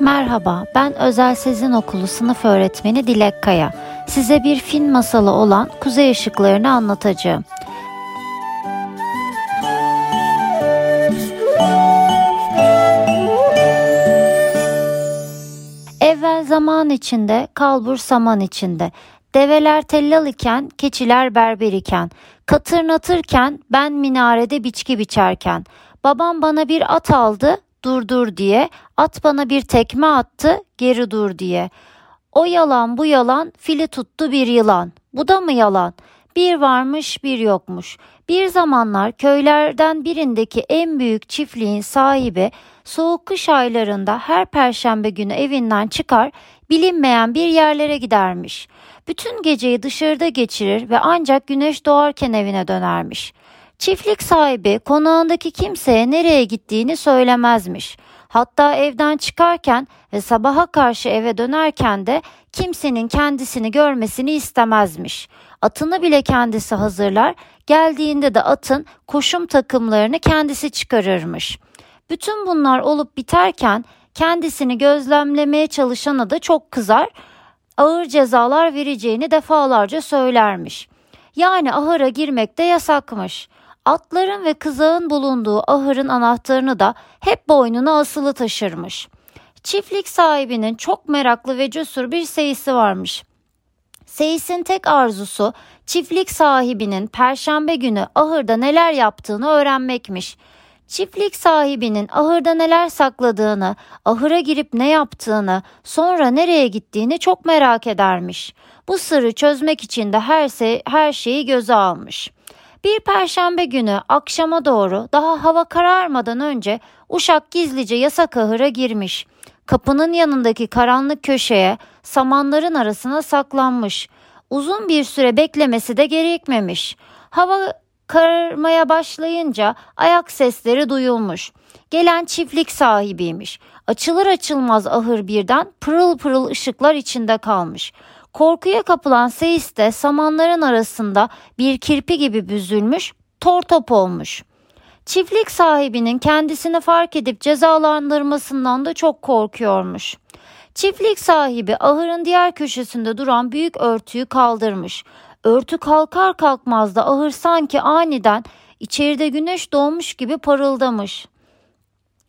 Merhaba, ben Özel Sezin Okulu sınıf öğretmeni Dilek Kaya. Size bir film masalı olan Kuzey Işıklarını anlatacağım. Evvel zaman içinde, kalbur saman içinde. Develer tellal iken, keçiler berber iken. Katırnatırken, ben minarede biçki biçerken. Babam bana bir at aldı, dur dur diye. At bana bir tekme attı geri dur diye. O yalan bu yalan fili tuttu bir yılan. Bu da mı yalan? Bir varmış bir yokmuş. Bir zamanlar köylerden birindeki en büyük çiftliğin sahibi soğuk kış aylarında her perşembe günü evinden çıkar bilinmeyen bir yerlere gidermiş. Bütün geceyi dışarıda geçirir ve ancak güneş doğarken evine dönermiş. Çiftlik sahibi konağındaki kimseye nereye gittiğini söylemezmiş. Hatta evden çıkarken ve sabaha karşı eve dönerken de kimsenin kendisini görmesini istemezmiş. Atını bile kendisi hazırlar, geldiğinde de atın koşum takımlarını kendisi çıkarırmış. Bütün bunlar olup biterken kendisini gözlemlemeye çalışana da çok kızar, ağır cezalar vereceğini defalarca söylermiş. Yani ahıra girmek de yasakmış. Atların ve kızağın bulunduğu ahırın anahtarını da hep boynuna asılı taşırmış. Çiftlik sahibinin çok meraklı ve cesur bir seyisi varmış. Seyis'in tek arzusu çiftlik sahibinin perşembe günü ahırda neler yaptığını öğrenmekmiş. Çiftlik sahibinin ahırda neler sakladığını, ahıra girip ne yaptığını, sonra nereye gittiğini çok merak edermiş. Bu sırrı çözmek için de her, şey, her şeyi göze almış. Bir perşembe günü akşama doğru daha hava kararmadan önce Uşak gizlice yasak ahıra girmiş. Kapının yanındaki karanlık köşeye samanların arasına saklanmış. Uzun bir süre beklemesi de gerekmemiş. Hava kararmaya başlayınca ayak sesleri duyulmuş. Gelen çiftlik sahibiymiş. Açılır açılmaz ahır birden pırıl pırıl ışıklar içinde kalmış. Korkuya kapılan Seyis de samanların arasında bir kirpi gibi büzülmüş, tor top olmuş. Çiftlik sahibinin kendisini fark edip cezalandırmasından da çok korkuyormuş. Çiftlik sahibi ahırın diğer köşesinde duran büyük örtüyü kaldırmış. Örtü kalkar kalkmaz da ahır sanki aniden içeride güneş doğmuş gibi parıldamış.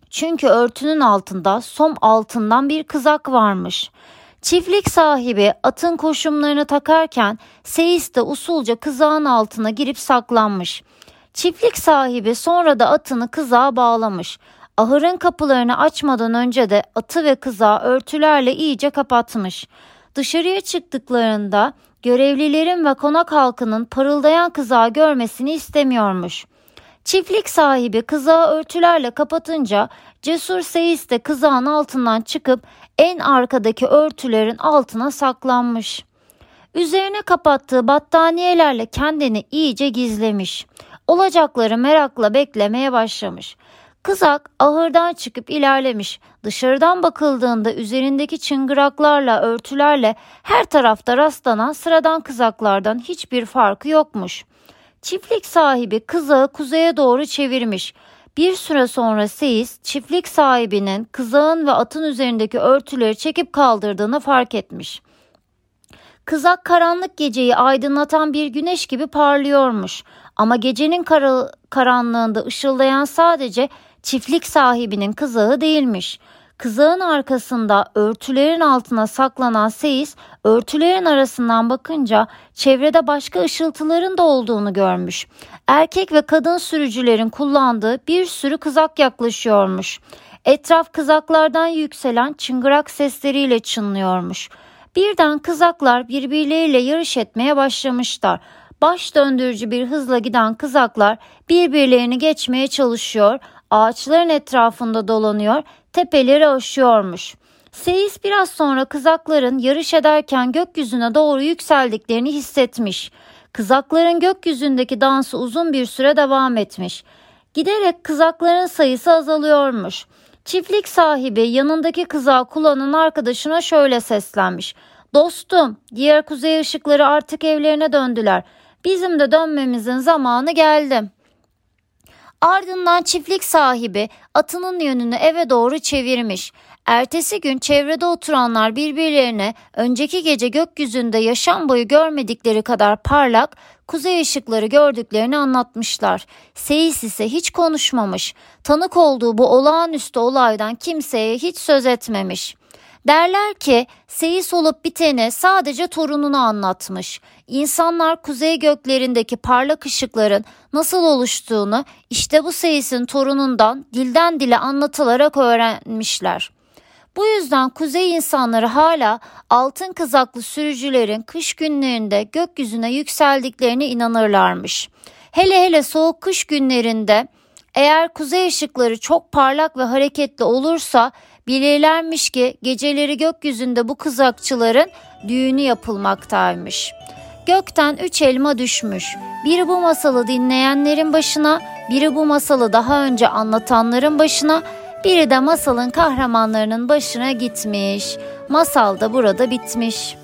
Çünkü örtünün altında som altından bir kızak varmış. Çiftlik sahibi atın koşumlarını takarken Seyis de usulca kızağın altına girip saklanmış. Çiftlik sahibi sonra da atını kızağa bağlamış. Ahırın kapılarını açmadan önce de atı ve kızağı örtülerle iyice kapatmış. Dışarıya çıktıklarında görevlilerin ve konak halkının parıldayan kızağı görmesini istemiyormuş. Çiftlik sahibi kızağı örtülerle kapatınca Cesur Seyis de kızağın altından çıkıp en arkadaki örtülerin altına saklanmış. Üzerine kapattığı battaniyelerle kendini iyice gizlemiş. Olacakları merakla beklemeye başlamış. Kızak ahırdan çıkıp ilerlemiş. Dışarıdan bakıldığında üzerindeki çıngıraklarla, örtülerle her tarafta rastlanan sıradan kızaklardan hiçbir farkı yokmuş. Çiftlik sahibi kızağı kuzeye doğru çevirmiş. Bir süre sonra Seyis çiftlik sahibinin kızağın ve atın üzerindeki örtüleri çekip kaldırdığını fark etmiş. Kızak karanlık geceyi aydınlatan bir güneş gibi parlıyormuş. Ama gecenin kar karanlığında ışıldayan sadece çiftlik sahibinin kızağı değilmiş. Kızağın arkasında örtülerin altına saklanan Seyis örtülerin arasından bakınca çevrede başka ışıltıların da olduğunu görmüş. Erkek ve kadın sürücülerin kullandığı bir sürü kızak yaklaşıyormuş. Etraf kızaklardan yükselen çıngırak sesleriyle çınlıyormuş. Birden kızaklar birbirleriyle yarış etmeye başlamışlar. Baş döndürücü bir hızla giden kızaklar birbirlerini geçmeye çalışıyor, ağaçların etrafında dolanıyor, tepeleri aşıyormuş. Seyis biraz sonra kızakların yarış ederken gökyüzüne doğru yükseldiklerini hissetmiş. Kızakların gökyüzündeki dansı uzun bir süre devam etmiş. Giderek kızakların sayısı azalıyormuş. Çiftlik sahibi yanındaki kızağı kullanan arkadaşına şöyle seslenmiş. Dostum, diğer kuzey ışıkları artık evlerine döndüler. Bizim de dönmemizin zamanı geldi. Ardından çiftlik sahibi atının yönünü eve doğru çevirmiş. Ertesi gün çevrede oturanlar birbirlerine önceki gece gökyüzünde yaşam boyu görmedikleri kadar parlak kuzey ışıkları gördüklerini anlatmışlar. Seyis ise hiç konuşmamış. Tanık olduğu bu olağanüstü olaydan kimseye hiç söz etmemiş. Derler ki seyis olup biteni sadece torununu anlatmış. İnsanlar kuzey göklerindeki parlak ışıkların nasıl oluştuğunu işte bu seyisin torunundan dilden dile anlatılarak öğrenmişler. Bu yüzden kuzey insanları hala altın kızaklı sürücülerin kış günlerinde gökyüzüne yükseldiklerine inanırlarmış. Hele hele soğuk kış günlerinde eğer kuzey ışıkları çok parlak ve hareketli olursa bilirlermiş ki geceleri gökyüzünde bu kızakçıların düğünü yapılmaktaymış. Gökten üç elma düşmüş. Biri bu masalı dinleyenlerin başına, biri bu masalı daha önce anlatanların başına, biri de masalın kahramanlarının başına gitmiş. Masal da burada bitmiş.